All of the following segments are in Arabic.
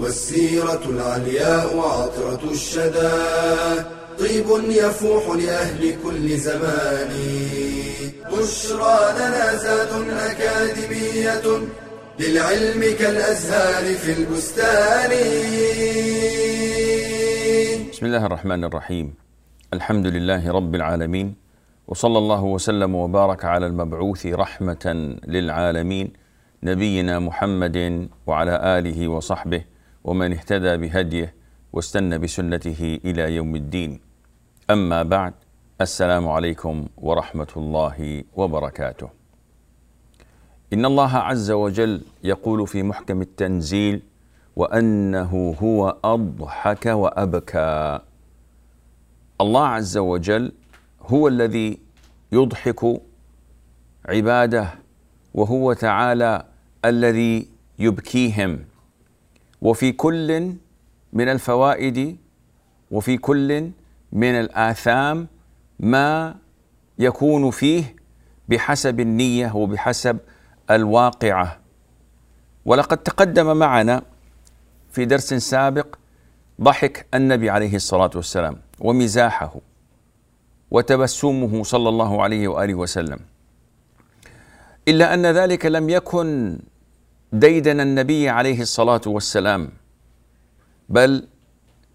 والسيرة العلياء وعطرة الشدى. طيب يفوح لأهل كل زمان. بشرى لنا زاد أكاديمية للعلم كالأزهار في البستان. بسم الله الرحمن الرحيم. الحمد لله رب العالمين وصلى الله وسلم وبارك على المبعوث رحمة للعالمين نبينا محمد وعلى آله وصحبه ومن اهتدى بهديه واستنى بسنته إلى يوم الدين. أما بعد السلام عليكم ورحمة الله وبركاته. إن الله عز وجل يقول في محكم التنزيل: وأنه هو أضحك وأبكى. الله عز وجل هو الذي يضحك عباده وهو تعالى الذي يبكيهم وفي كل من الفوائد وفي كل من الآثام ما يكون فيه بحسب النية وبحسب الواقعة. ولقد تقدم معنا في درس سابق ضحك النبي عليه الصلاة والسلام ومزاحه وتبسمه صلى الله عليه وآله وسلم. إلا أن ذلك لم يكن ديدن النبي عليه الصلاة والسلام. بل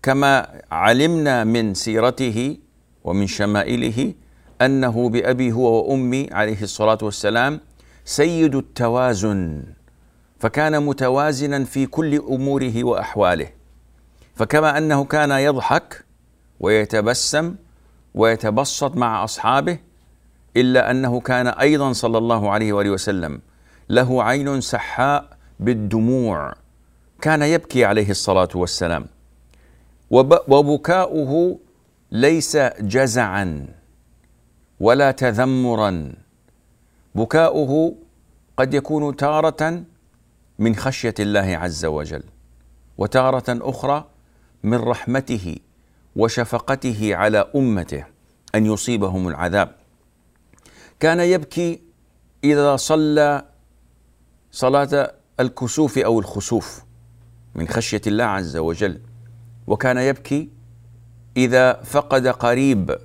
كما علمنا من سيرته ومن شمائله أنه بأبي هو وأمي عليه الصلاة والسلام سيد التوازن فكان متوازنا في كل أموره وأحواله. فكما أنه كان يضحك ويتبسم ويتبسط مع أصحابه إلا أنه كان أيضا صلى الله عليه وآله وسلم له عين سحاء بالدموع. كان يبكي عليه الصلاة والسلام. وبكاؤه ليس جزعا ولا تذمرا. بكاؤه قد يكون تارة من خشية الله عز وجل وتارة أخرى من رحمته وشفقته على أمته أن يصيبهم العذاب. كان يبكي إذا صلى صلاة الكسوف أو الخسوف من خشية الله عز وجل. وكان يبكي إذا فقد قريب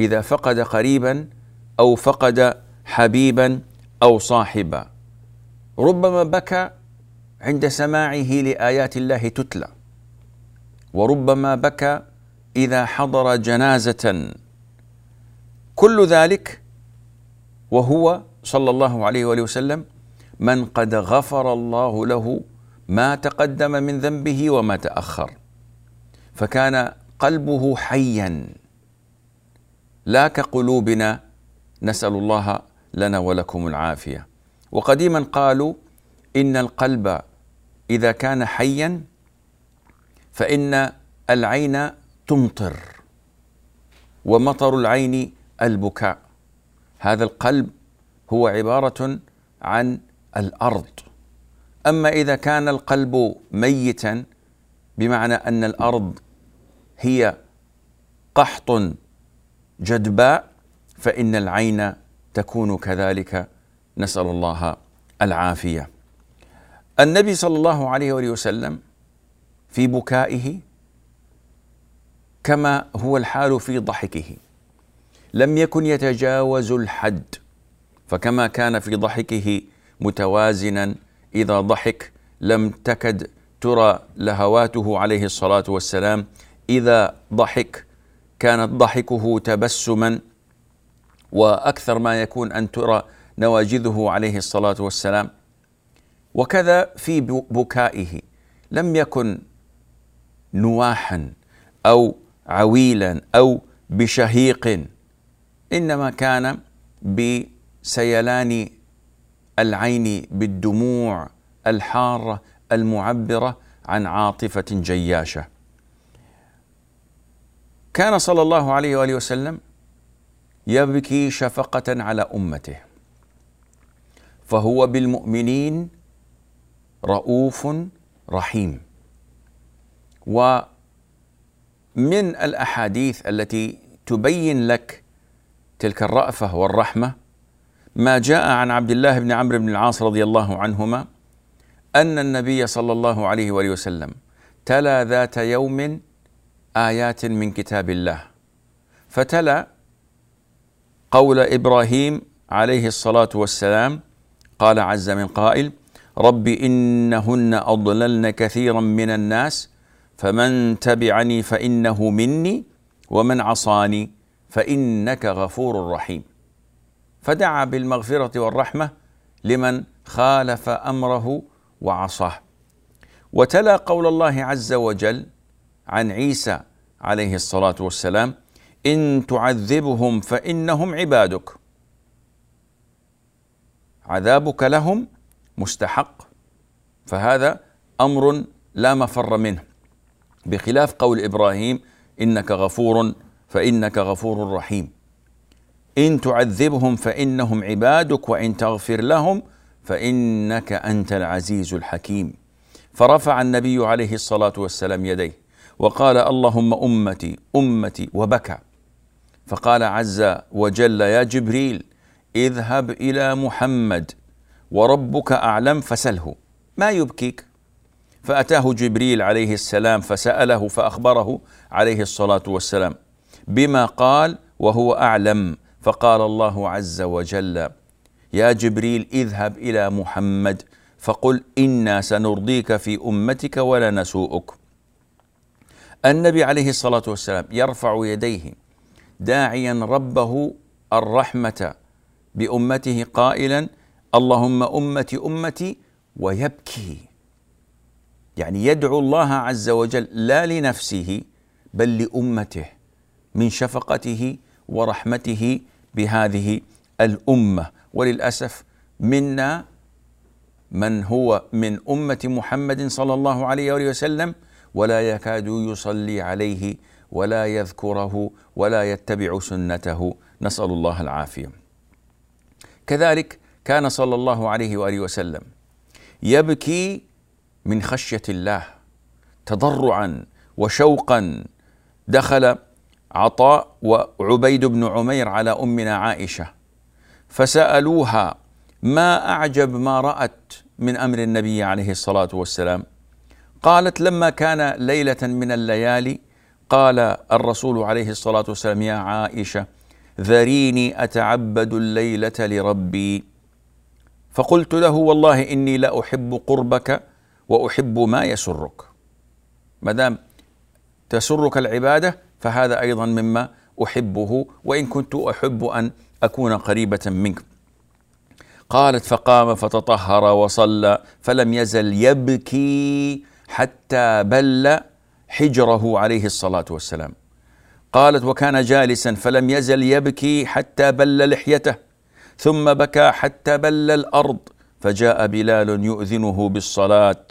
إذا فقد قريبا أو فقد حبيبا أو صاحبا. ربما بكى عند سماعه لآيات الله تتلى. وربما بكى إذا حضر جنازة. كل ذلك وهو صلى الله عليه وآله وسلم من قد غفر الله له ما تقدم من ذنبه وما تأخر. فكان قلبه حيا. لا كقلوبنا نسأل الله لنا ولكم العافية. وقديما قالوا إن القلب إذا كان حيا فإن العين تمطر ومطر العين البكاء. هذا القلب هو عبارة عن الأرض. أما إذا كان القلب ميتا بمعنى أن الأرض هي قحط جدباء فإن العين تكون كذلك. نسأل الله العافية. النبي صلى الله عليه وآله وسلم في بكائه كما هو الحال في ضحكه. لم يكن يتجاوز الحد فكما كان في ضحكه متوازنا. إذا ضحك لم تكد ترى لهواته عليه الصلاة والسلام. إذا ضحك كانت ضحكه تبسما. وأكثر ما يكون أن ترى نواجذه عليه الصلاة والسلام. وكذا في بكائه. لم يكن نواحا أو عويلا أو بشهيق. إنما كان بسيلان العين بالدموع الحارة المعبرة عن عاطفة جياشة. كان صلى الله عليه وآله وسلم يبكي شفقة على أمته. فهو بالمؤمنين رؤوف رحيم. ومن الأحاديث التي تبين لك تلك الرأفة والرحمة ما جاء عن عبد الله بن عمرو بن العاص رضي الله عنهما أن النبي صلى الله عليه وآله وسلم تلا ذات يوم آيات من كتاب الله. فتلا قول إبراهيم عليه الصلاة والسلام قال عز من قائل رب إنهن أضللن كثيرا من الناس فمن تبعني فإنه مني ومن عصاني فإنك غفور رحيم. فدعا بالمغفرة والرحمة لمن خالف أمره وعصاه. وتلا قول الله عز وجل عن عيسى عليه الصلاة والسلام إن تعذبهم فإنهم عبادك. عذابك لهم مستحق فهذا أمر لا مفر منه. بخلاف قول إبراهيم إنك غفور فإنك غفور رحيم. إن تعذبهم فإنهم عبادك وإن تغفر لهم فإنك أنت العزيز الحكيم. فرفع النبي عليه الصلاة والسلام يديه وقال اللهم أمتي أمتي وبكى. فقال عز وجل يا جبريل اذهب إلى محمد وربك أعلم فسله. ما يبكيك؟ فأتاه جبريل عليه السلام فسأله فأخبره عليه الصلاة والسلام بما قال وهو أعلم. فقال الله عز وجل يا جبريل اذهب إلى محمد فقل إنا سنرضيك في أمتك ولا نسوءك. النبي عليه الصلاة والسلام يرفع يديه داعيا ربه الرحمة بأمته قائلا اللهم امتي أمتي ويبكي. يعني يدعو الله عز وجل لا لنفسه بل لأمته من شفقته ورحمته بهذه الأمة. وللأسف منا من هو من أمة محمد صلى الله عليه وآله وسلم ولا يكاد يصلي عليه ولا يذكره ولا يتبع سنته. نسأل الله العافية. كذلك كان صلى الله عليه وآله وسلم يبكي من خشية الله تضرعا وشوقا. دخل عطاء وعبيد بن عمير على أمنا عائشة فسألوها ما أعجب ما رأت من أمر النبي عليه الصلاة والسلام؟ قالت لما كان ليلة من الليالي قال الرسول عليه الصلاة والسلام يا عائشة ذريني أتعبد الليلة لربي فقلت له والله إني لاحب قربك وأحب ما يسرك. ما دام تسرك العبادة فهذا أيضا مما أحبه وإن كنت أحب أن أكون قريبة منك. قالت فقام فتطهر وصلى فلم يزل يبكي حتى بل حجره عليه الصلاة والسلام. قالت وكان جالسا فلم يزل يبكي حتى بل لحيته ثم بكى حتى بل الأرض فجاء بلال يؤذنه بالصلاة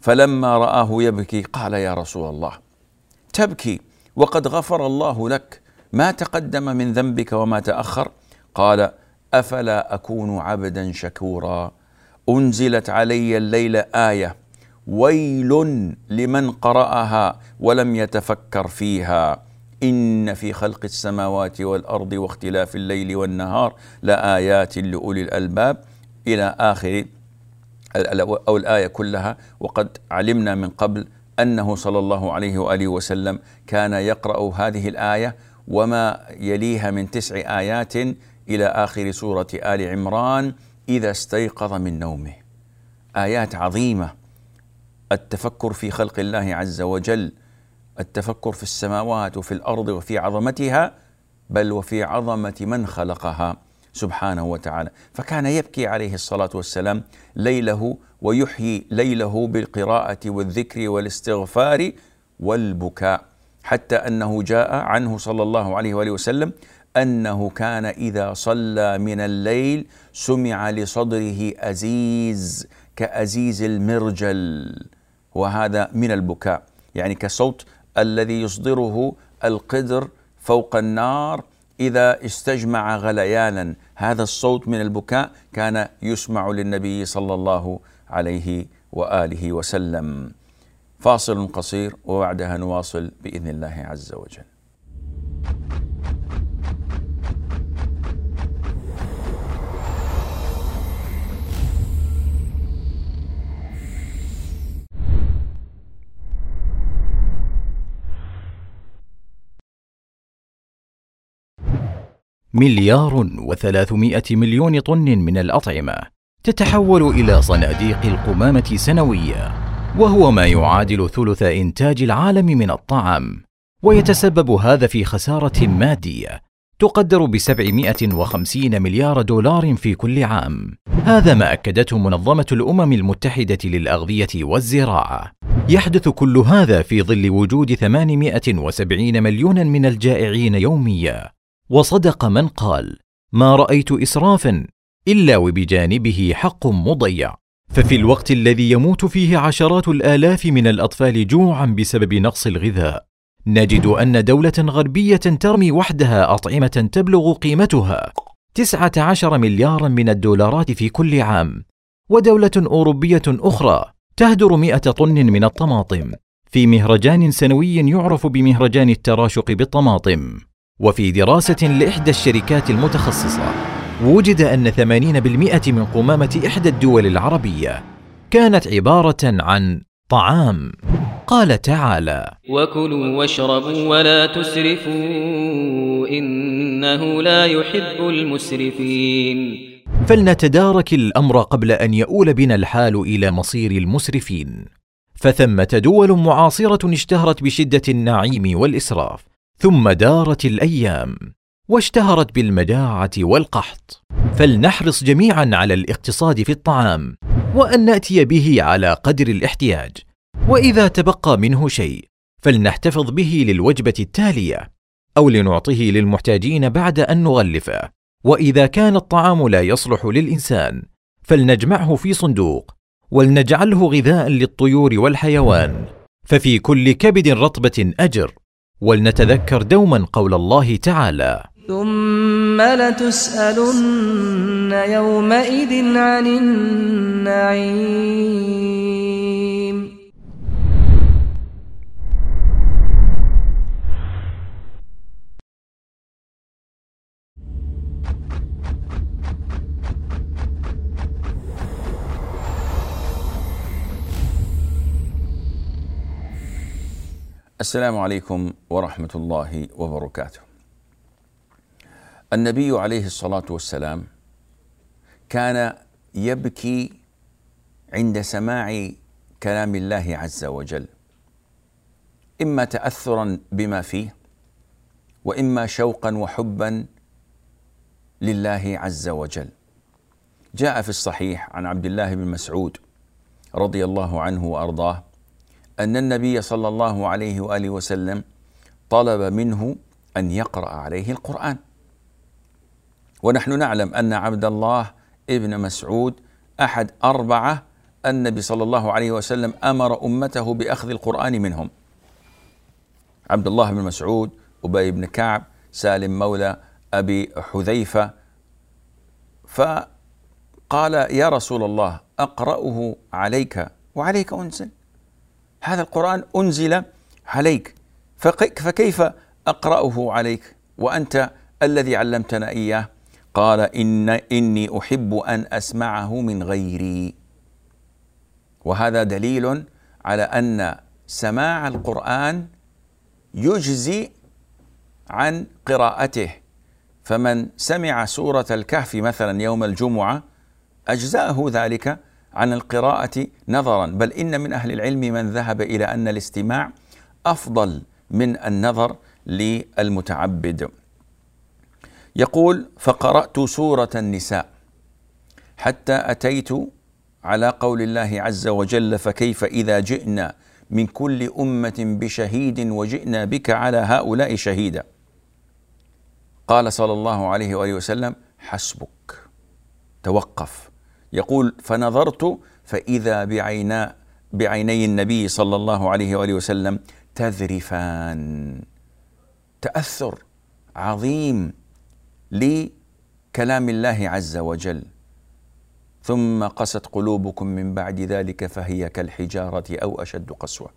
فلما رآه يبكي قال يا رسول الله تبكي. وقد غفر الله لك ما تقدم من ذنبك وما تأخر. قال أفلا أكون عبدا شكورا؟ أنزلت علي الليلة آية ويل لمن قرأها ولم يتفكر فيها. إن في خلق السماوات والأرض واختلاف الليل والنهار لآيات لأولي الألباب. إلى آخر أو الآية كلها وقد علمنا من قبل أنه صلى الله عليه وآله وسلم كان يقرأ هذه الآية وما يليها من تسع آيات إلى آخر سورة آل عمران إذا استيقظ من نومه. آيات عظيمة. التفكر في خلق الله عز وجل التفكر في السماوات وفي الأرض وفي عظمتها بل وفي عظمة من خلقها. سبحانه وتعالى. فكان يبكي عليه الصلاة والسلام ليله ويحيي ليله بالقراءة والذكر والاستغفار والبكاء حتى أنه جاء عنه صلى الله عليه وآله وسلم أنه كان إذا صلى من الليل سمع لصدره أزيز كأزيز المرجل وهذا من البكاء. يعني كصوت الذي يصدره القدر فوق النار إذا استجمع غليانا. هذا الصوت من البكاء كان يسمع للنبي صلى الله عليه وآله وسلم. فاصل قصير وبعدها نواصل بإذن الله عز وجل. مليار وثلاثمائة مليون طن من الأطعمة تتحول إلى صناديق القمامة سنويا وهو ما يعادل ثلث إنتاج العالم من الطعام ويتسبب هذا في خسارة مادية تقدر ب 750 مليار دولار في كل عام. هذا ما أكدته منظمة الأمم المتحدة للأغذية والزراعة. يحدث كل هذا في ظل وجود 870 مليونا من الجائعين يوميا، وصدق من قال ما رأيت اسرافا إلا وبجانبه حق مضيع. ففي الوقت الذي يموت فيه عشرات الآلاف من الأطفال جوعا بسبب نقص الغذاء نجد أن دولة غربية ترمي وحدها أطعمة تبلغ قيمتها 19 مليارا من الدولارات في كل عام ودولة أوروبية أخرى تهدر 100 طن من الطماطم في مهرجان سنوي يعرف بمهرجان التراشق بالطماطم. وفي دراسة لإحدى الشركات المتخصصة وجد أن 80% من قمامة إحدى الدول العربية كانت عبارة عن طعام. قال تعالى وكلوا واشربوا ولا تسرفوا إنه لا يحب المسرفين. فلنتدارك الأمر قبل أن يؤول بنا الحال إلى مصير المسرفين. فثمة دول معاصرة اشتهرت بشدة النعيم والإسراف. ثم دارت الأيام واشتهرت بالمجاعه والقحط. فلنحرص جميعا على الاقتصاد في الطعام وأن نأتي به على قدر الاحتياج. وإذا تبقى منه شيء فلنحتفظ به للوجبة التالية أو لنعطه للمحتاجين بعد أن نغلفه. وإذا كان الطعام لا يصلح للإنسان فلنجمعه في صندوق ولنجعله غذاء للطيور والحيوان. ففي كل كبد رطبة أجر ولنتذكر دوما قول الله تعالى. ثم لتسألن يومئذ عن النعيم. السلام عليكم ورحمة الله وبركاته. النبي عليه الصلاة والسلام كان يبكي عند سماع كلام الله عز وجل إما تأثرا بما فيه وإما شوقا وحبا لله عز وجل. جاء في الصحيح عن عبد الله بن مسعود رضي الله عنه وأرضاه أن النبي صلى الله عليه وآله وسلم طلب منه أن يقرأ عليه القرآن. ونحن نعلم أن عبد الله ابن مسعود أحد أربعة النبي صلى الله عليه وسلم أمر أمته بأخذ القرآن منهم. عبد الله بن مسعود أبي بن كعب سالم مولى أبي حذيفة. فقال يا رسول الله أقرأه عليك. وعليك أنزل. هذا القرآن أنزل عليك. فكيف أقرأه عليك؟ وأنت الذي علمتنا إياه. قال إن إني أحب أن أسمعه من غيري. وهذا دليل على أن سماع القرآن يجزي عن قراءته. فمن سمع سورة الكهف مثلا يوم الجمعة أجزأه ذلك عن القراءة نظرا. بل إن من أهل العلم من ذهب إلى أن الاستماع أفضل من النظر للمتعبد. يقول فقرأت سورة النساء حتى أتيت على قول الله عز وجل فكيف إذا جئنا من كل أمة بشهيد وجئنا بك على هؤلاء شهيدا؟ قال صلى الله عليه وآله وسلم حسبك. توقف. يقول فنظرت فإذا بعينا بعيني النبي صلى الله عليه وآله وسلم تذرفان. تأثر عظيم لكلام الله عز وجل. ثم قست قلوبكم من بعد ذلك فهي كالحجارة أو أشد قسوة.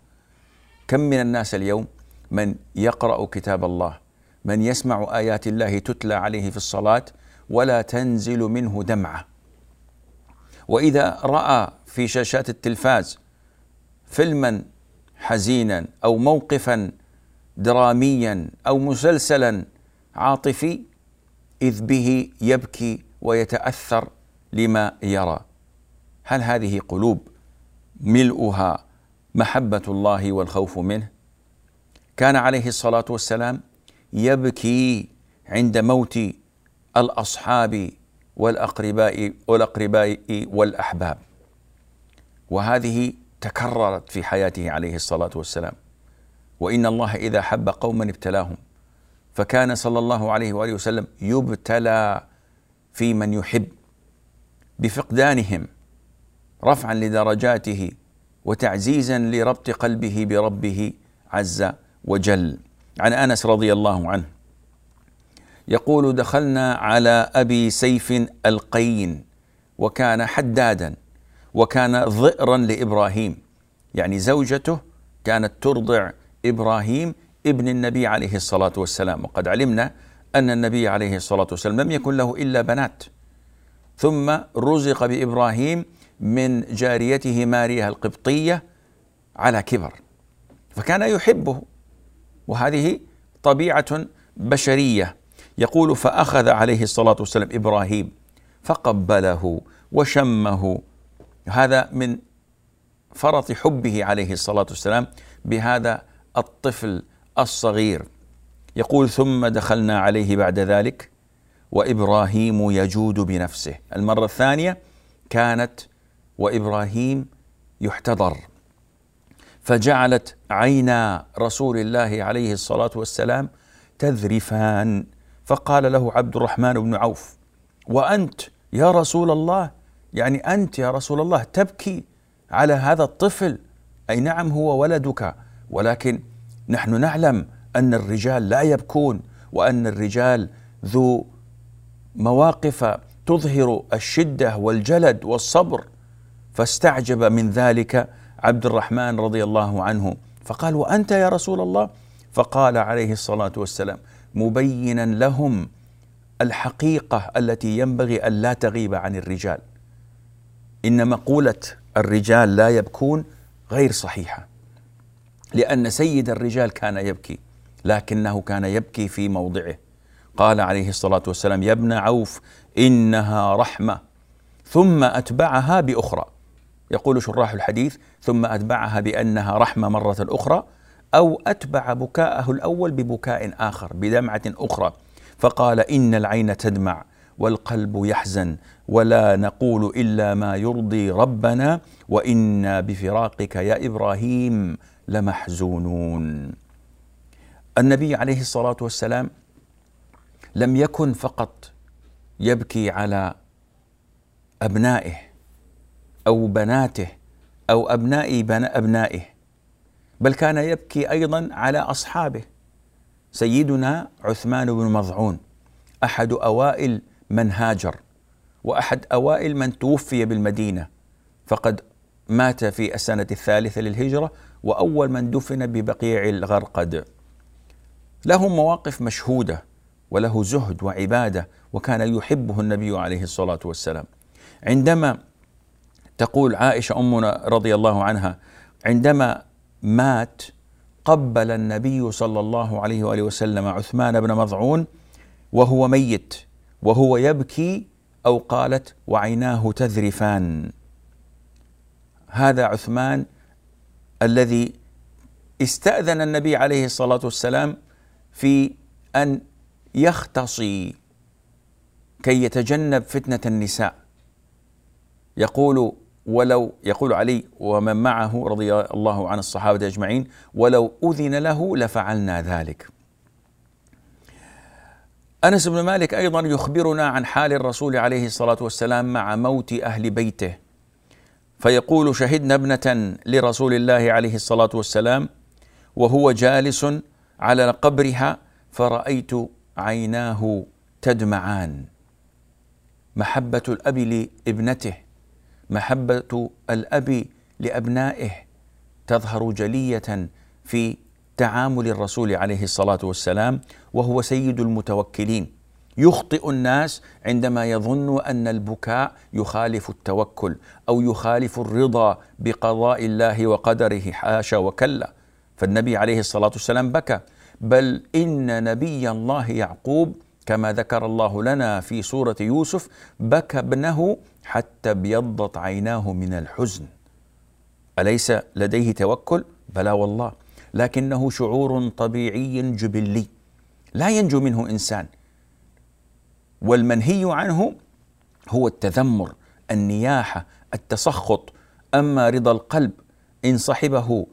كم من الناس اليوم من يقرأ كتاب الله من يسمع آيات الله تتلى عليه في الصلاة ولا تنزل منه دمعة. وإذا رأى في شاشات التلفاز فيلما حزينا أو موقفا دراميا أو مسلسلا عاطفي إذ به يبكي ويتأثر لما يرى. هل هذه قلوب ملؤها محبة الله والخوف منه؟ كان عليه الصلاة والسلام يبكي عند موت الأصحاب والاقرباء والأقرباء والأحباب. وهذه تكررت في حياته عليه الصلاة والسلام. وإن الله إذا حب قوما ابتلاهم فكان صلى الله عليه وآله وسلم يبتلى في من يحب بفقدانهم رفعا لدرجاته وتعزيزا لربط قلبه بربه عز وجل. عن أنس رضي الله عنه يقول دخلنا على أبي سيف القين وكان حدادا وكان ضئرا لإبراهيم يعني زوجته كانت ترضع إبراهيم ابن النبي عليه الصلاة والسلام وقد علمنا أن النبي عليه الصلاة والسلام لم يكن له إلا بنات. ثم رزق بإبراهيم من جاريته ماريا القبطية على كبر فكان يحبه وهذه طبيعة بشرية. يقول فأخذ عليه الصلاة والسلام إبراهيم فقبله وشمه. هذا من فرط حبه عليه الصلاة والسلام بهذا الطفل الصغير. يقول ثم دخلنا عليه بعد ذلك وإبراهيم يجود بنفسه. المرة الثانية كانت وإبراهيم يحتضر. فجعلت عينا رسول الله عليه الصلاة والسلام تذرفان. فقال له عبد الرحمن بن عوف وأنت يا رسول الله؟ يعني أنت يا رسول الله تبكي على هذا الطفل؟ أي نعم هو ولدك ولكن نحن نعلم أن الرجال لا يبكون وأن الرجال ذو مواقف تظهر الشدة والجلد والصبر. فاستعجب من ذلك عبد الرحمن رضي الله عنه فقال وأنت يا رسول الله؟ فقال عليه الصلاة والسلام مبينا لهم الحقيقة التي ينبغي أن لا تغيب عن الرجال. إن مقولة الرجال لا يبكون غير صحيحة لأن سيد الرجال كان يبكي لكنه كان يبكي في موضعه. قال عليه الصلاة والسلام يا ابن عوف إنها رحمة. ثم أتبعها بأخرى. يقول شراح الحديث ثم أتبعها بأنها رحمة مرة أخرى أو أتبع بكاءه الأول ببكاء آخر بدمعة أخرى. فقال إن العين تدمع والقلب يحزن ولا نقول إلا ما يرضي ربنا وإنا بفراقك يا إبراهيم لمحزونون. النبي عليه الصلاة والسلام لم يكن فقط يبكي على أبنائه أو بناته أو أبناء أبنائه بل كان يبكي أيضا على أصحابه. سيدنا عثمان بن مضعون أحد أوائل من هاجر وأحد أوائل من توفي بالمدينة فقد مات في السنة الثالثة للهجرة وأول من دفن ببقيع الغرقد. له مواقف مشهودة وله زهد وعبادة وكان يحبه النبي عليه الصلاة والسلام. عندما تقول عائشة أمنا رضي الله عنها عندما مات قبل النبي صلى الله عليه وآله وسلم عثمان بن مضعون وهو ميت وهو يبكي أو قالت وعيناه تذرفان. هذا عثمان الذي استأذن النبي عليه الصلاة والسلام في أن يختصي كي يتجنب فتنة النساء. يقول ولو يقول علي ومن معه رضي الله عن الصحابة أجمعين ولو أذن له لفعلنا ذلك. أنس بن مالك أيضا يخبرنا عن حال الرسول عليه الصلاة والسلام مع موت أهل بيته. فيقول شهدنا ابنة لرسول الله عليه الصلاة والسلام وهو جالس على قبرها فرأيت عيناه تدمعان محبة الأب لابنته محبة الأب لأبنائه تظهر جلية في تعامل الرسول عليه الصلاة والسلام وهو سيد المتوكلين. يخطئ الناس عندما يظن أن البكاء يخالف التوكل أو يخالف الرضا بقضاء الله وقدره حاشا وكلا. فالنبي عليه الصلاة والسلام بكى بل إن نبي الله يعقوب كما ذكر الله لنا في سورة يوسف بكى ابنه حتى ابيضت عيناه من الحزن. أليس لديه توكل؟ بلى والله لكنه شعور طبيعي جبلي لا ينجو منه إنسان. والمنهي عنه هو التذمر النياحة التسخط. أما رضا القلب إن صحبه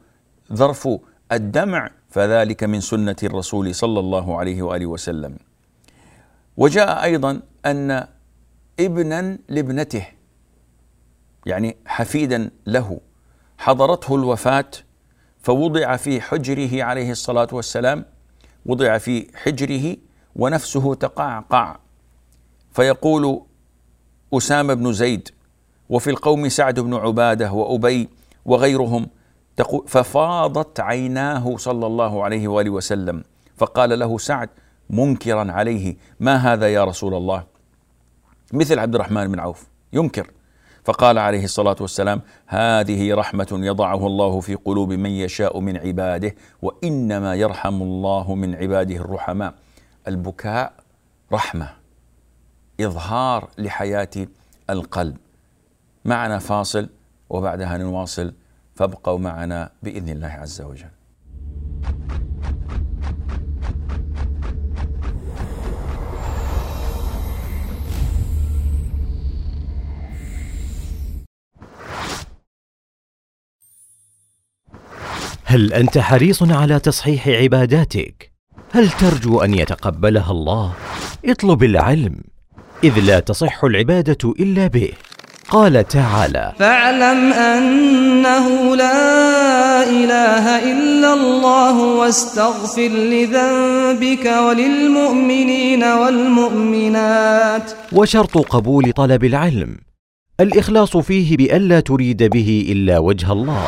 ظرف الدمع فذلك من سنة الرسول صلى الله عليه وآله وسلم. وجاء أيضا أن ابنا لابنته يعني حفيدا له حضرته الوفاة فوضع في حجره عليه الصلاة والسلام وضع في حجره ونفسه تقعقع. فيقول أسامة بن زيد وفي القوم سعد بن عبادة وأبي وغيرهم ففاضت عيناه صلى الله عليه وآله وسلم فقال له سعد منكرا عليه. ما هذا يا رسول الله؟ مثل عبد الرحمن بن عوف ينكر. فقال عليه الصلاة والسلام هذه رحمة يضعه الله في قلوب من يشاء من عباده وإنما يرحم الله من عباده الرحماء. البكاء رحمة إظهار لحياة القلب. معنا فاصل وبعدها نواصل فابقوا معنا بإذن الله عز وجل. هل أنت حريص على تصحيح عباداتك؟ هل ترجو أن يتقبلها الله؟ اطلب العلم إذ لا تصح العبادة إلا به. قال تعالى فاعلم أنه لا إله إلا الله واستغفر لذنبك وللمؤمنين والمؤمنات. وشرط قبول طلب العلم الإخلاص فيه بألا تريد به إلا وجه الله.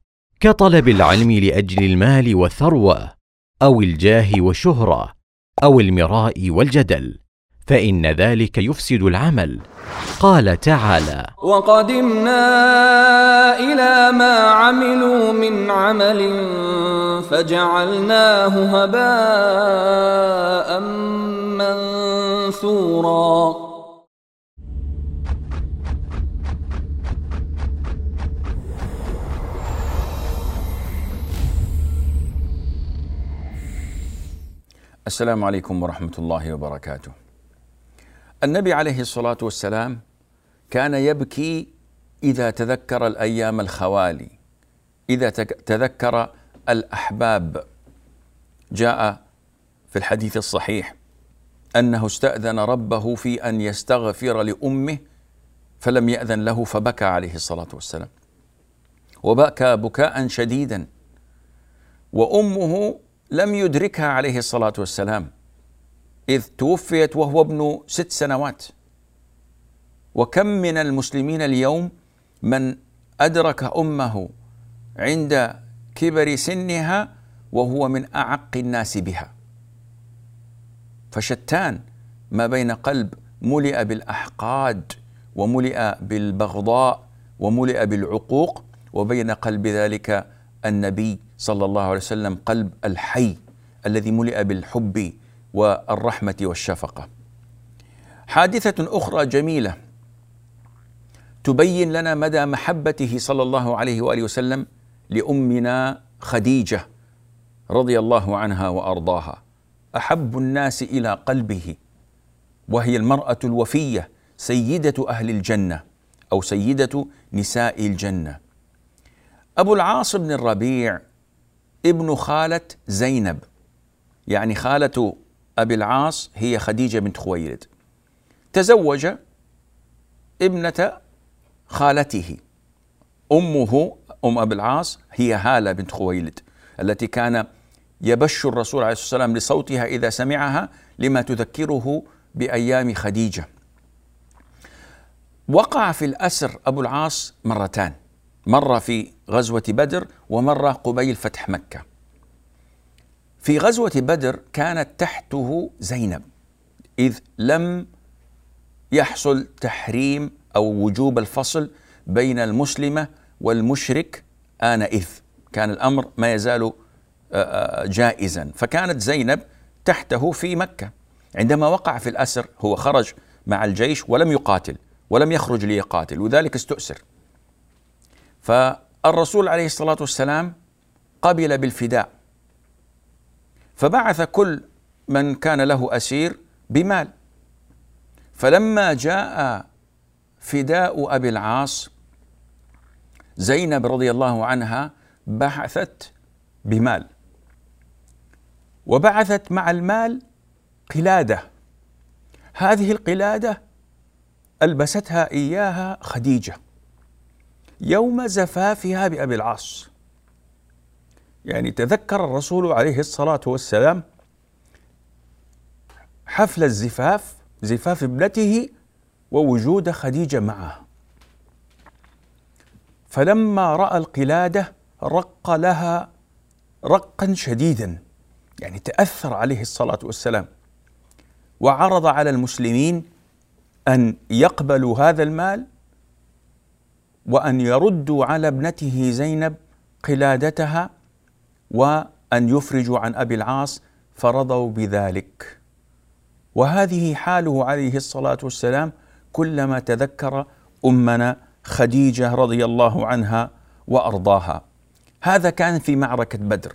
كطلب العلم لأجل المال والثروة أو الجاه والشهرة أو المراء والجدل فإن ذلك يفسد العمل. قال تعالى وقدمنا إلى ما عملوا من عمل فجعلناه هباء منثورا. السلام عليكم ورحمة الله وبركاته. النبي عليه الصلاة والسلام كان يبكي إذا تذكر الأيام الخوالي، إذا تذكر الأحباب. جاء في الحديث الصحيح أنه استأذن ربه في أن يستغفر لأمه فلم يأذن له فبكى عليه الصلاة والسلام. وبكى بكاء شديدا وأمه لم يدركها عليه الصلاة والسلام إذ توفيت وهو ابن ست سنوات. وكم من المسلمين اليوم من أدرك أمه عند كبر سنها وهو من أعق الناس بها. فشتان ما بين قلب ملئ بالأحقاد وملئ بالبغضاء وملئ بالعقوق وبين قلب ذلك النبي صلى الله عليه وسلم قلب الحي الذي ملئ بالحب والرحمة والشفقة. حادثة أخرى جميلة تبين لنا مدى محبته صلى الله عليه وآله وسلم لأمنا خديجة رضي الله عنها وأرضاها. أحب الناس إلى قلبه وهي المرأة الوفية سيدة أهل الجنة أو سيدة نساء الجنة. أبو العاص بن الربيع ابن خالة زينب. يعني خالة أبي العاص هي خديجة بنت خويلد. تزوج ابنة خالته. أمه أم أبي العاص هي هالة بنت خويلد التي كان يبش الرسول عليه الصلاة والسلام لصوتها إذا سمعها لما تذكره بأيام خديجة. وقع في الأسر أبو العاص مرتان، مره في غزوة بدر ومره قبيل فتح مكة. في غزوة بدر كانت تحته زينب إذ لم يحصل تحريم أو وجوب الفصل بين المسلمة والمشرك آنئذ كان الأمر ما يزال جائزا. فكانت زينب تحته في مكة. عندما وقع في الأسر هو خرج مع الجيش ولم يقاتل ولم يخرج ليقاتل وذلك استؤسر. فالرسول عليه الصلاة والسلام قبل بالفداء. فبعث كل من كان له أسير بمال. فلما جاء فداء أبي العاص زينب رضي الله عنها بعثت بمال. وبعثت مع المال قلادة. هذه القلادة ألبستها إياها خديجة. يوم زفافها بأبي العاص. يعني تذكر الرسول عليه الصلاة والسلام حفل الزفاف زفاف ابنته ووجود خديجة معه. فلما رأى القلادة رق لها رقا شديدا يعني تأثر عليه الصلاة والسلام. وعرض على المسلمين أن يقبلوا هذا المال وأن يردوا على ابنته زينب قلادتها وأن يفرجوا عن أبي العاص فرضوا بذلك. وهذه حاله عليه الصلاة والسلام كلما تذكر أمنا خديجة رضي الله عنها وأرضاها. هذا كان في معركة بدر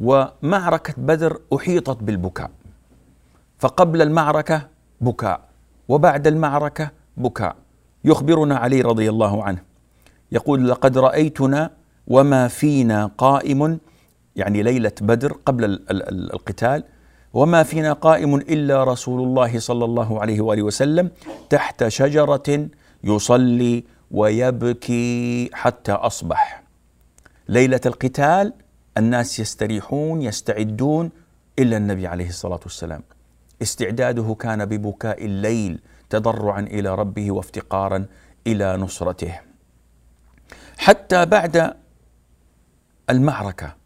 ومعركة بدر أحيطت بالبكاء. فقبل المعركة بكاء وبعد المعركة بكاء. يخبرنا علي رضي الله عنه. يقول لقد رأيتنا وما فينا قائم يعني ليلة بدر قبل القتال وما فينا قائم إلا رسول الله صلى الله عليه وآله وسلم تحت شجرة يصلي ويبكي حتى أصبح. ليلة القتال الناس يستريحون يستعدون الا النبي عليه الصلاة والسلام. استعداده كان ببكاء الليل تضرعا إلى ربه وافتقارا إلى نصرته. حتى بعد المعركة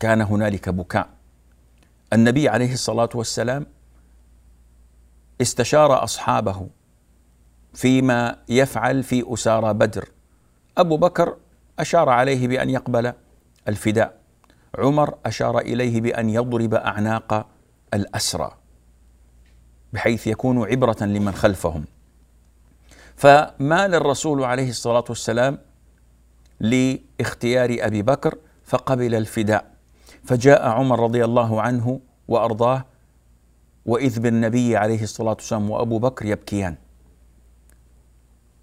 كان هنالك بكاء. النبي عليه الصلاة والسلام استشار أصحابه فيما يفعل في أسارى بدر. أبو بكر أشار عليه بأن يقبل الفداء. عمر أشار إليه بأن يضرب أعناق الأسرى. بحيث يكونوا عبرة لمن خلفهم. فمال الرسول عليه الصلاة والسلام لاختيار أبي بكر فقبل الفداء؟ فجاء عمر رضي الله عنه وأرضاه وإذ بالنبي عليه الصلاة والسلام وأبو بكر يبكيان.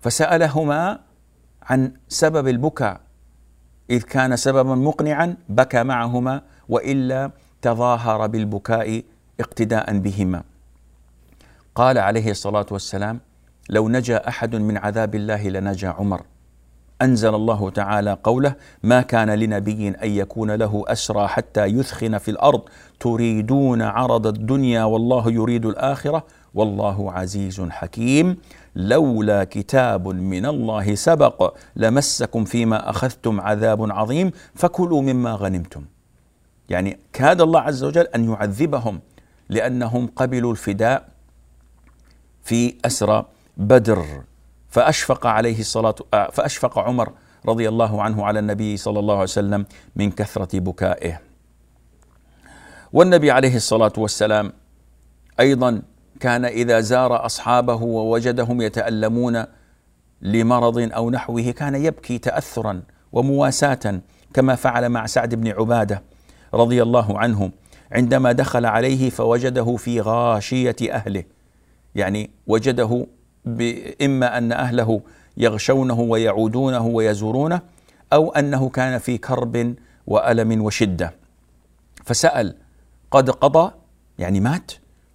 فسألهما عن سبب البكاء إذ كان سببا مقنعا بكى معهما وإلا تظاهر بالبكاء اقتداء بهما. قال عليه الصلاة والسلام لو نجا أحد من عذاب الله لنجا عمر. أنزل الله تعالى قوله ما كان لنبي أن يكون له أسرى حتى يثخن في الأرض. تريدون عرض الدنيا والله يريد الآخرة. والله عزيز حكيم. لولا كتاب من الله سبق لمسكم فيما أخذتم عذاب عظيم. فكلوا مما غنمتم. يعني كاد الله عز وجل أن يعذبهم لأنهم قبلوا الفداء في أسرى بدر فأشفق عليه الصلاه آه، فأشفق عمر رضي الله عنه على النبي صلى الله عليه وسلم من كثرة بكائه. والنبي عليه الصلاة والسلام أيضا كان إذا زار أصحابه ووجدهم يتألمون لمرض أو نحوه كان يبكي تاثرا ومواساة كما فعل مع سعد بن عبادة رضي الله عنه عندما دخل عليه فوجده في غاشية أهله يعني وجده إما أن أهله يغشونه ويعودونه ويزورونه أو أنه كان في كرب وألم وشدة. فسأل قد قضى؟ يعني مات.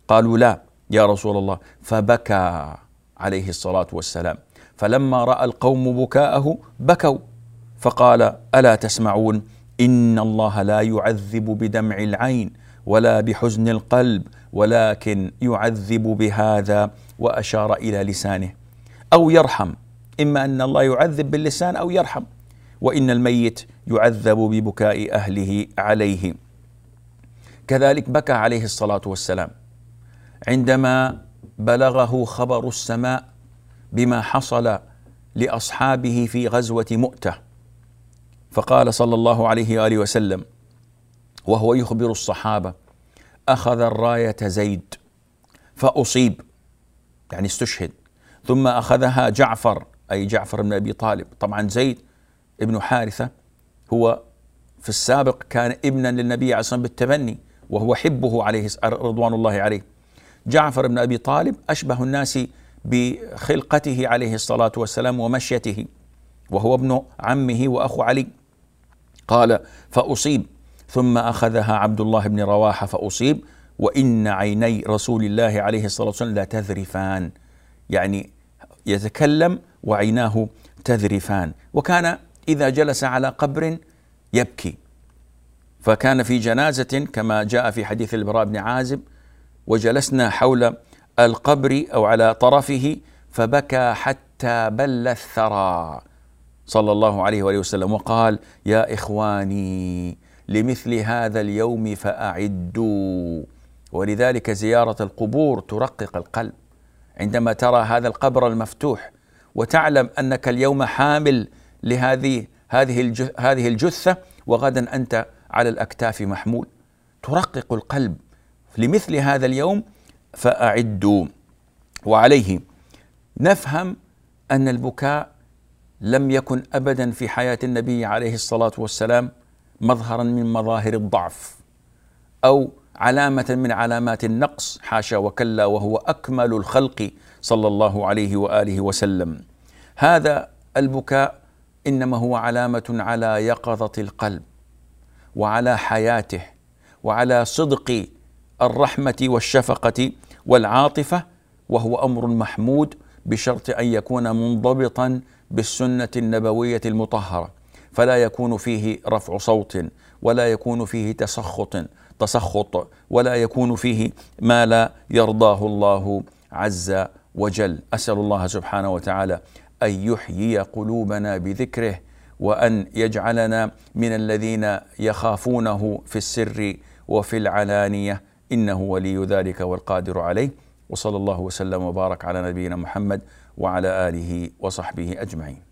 قالوا لا يا رسول الله. فبكى عليه الصلاة والسلام. فلما رأى القوم بكاءه بكوا. فقال ألا تسمعون؟ إن الله لا يعذب بدمع العين. ولا بحزن القلب ولكن يعذب بهذا وأشار إلى لسانه. أو يرحم إما أن الله يعذب باللسان أو يرحم. وإن الميت يعذب ببكاء أهله عليه. كذلك بكى عليه الصلاة والسلام. عندما بلغه خبر السماء بما حصل لأصحابه في غزوة مؤتة فقال صلى الله عليه وآله وسلم وهو يخبر الصحابة أخذ الراية زيد فأصيب يعني استشهد. ثم أخذها جعفر أي جعفر بن أبي طالب. طبعا زيد ابن حارثة هو في السابق كان ابنا للنبي عليه الصلاة والسلام بالتبني وهو حبه عليه رضوان الله عليه. جعفر بن أبي طالب أشبه الناس بخلقته عليه الصلاة والسلام ومشيته وهو ابن عمه وأخو علي. قال فأصيب ثم أخذها عبد الله بن رواحه فأصيب وإن عيني رسول الله عليه الصلاة والسلام لا تذرفان. يعني يتكلم وعيناه تذرفان. وكان إذا جلس على قبر يبكي. فكان في جنازة كما جاء في حديث البراء بن عازب وجلسنا حول القبر أو على طرفه فبكى حتى بل الثرى صلى الله عليه وآله وسلم. وقال يا إخواني لمثل هذا اليوم فأعدوا. ولذلك زيارة القبور ترقق القلب. عندما ترى هذا القبر المفتوح وتعلم أنك اليوم حامل لهذه هذه هذه الجثة وغدا أنت على الأكتاف محمول. ترقق القلب لمثل هذا اليوم فأعدوا. وعليه نفهم أن البكاء لم يكن أبدا في حياة النبي عليه الصلاة والسلام مظهرا من مظاهر الضعف أو علامة من علامات النقص حاشا وكلا وهو أكمل الخلق صلى الله عليه وآله وسلم. هذا البكاء إنما هو علامة على يقظة القلب وعلى حياته وعلى صدق الرحمة والشفقة والعاطفة وهو أمر محمود بشرط أن يكون منضبطا بالسنة النبوية المطهرة. فلا يكون فيه رفع صوت ولا يكون فيه تسخط تسخط ولا يكون فيه ما لا يرضاه الله عز وجل. أسأل الله سبحانه وتعالى أن يحيي قلوبنا بذكره وأن يجعلنا من الذين يخافونه في السر وفي العلانية. إنه ولي ذلك والقادر عليه. وصلى الله وسلم وبارك على نبينا محمد وعلى آله وصحبه أجمعين.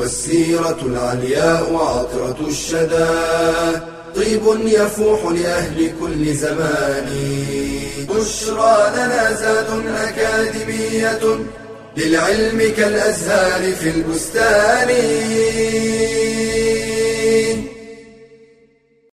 والسيرة العلياء عطرة الشدى. طيب يفوح لأهل كل زمان. بشرى لنا زاد أكاديمية للعلم كالأزهار في البستان.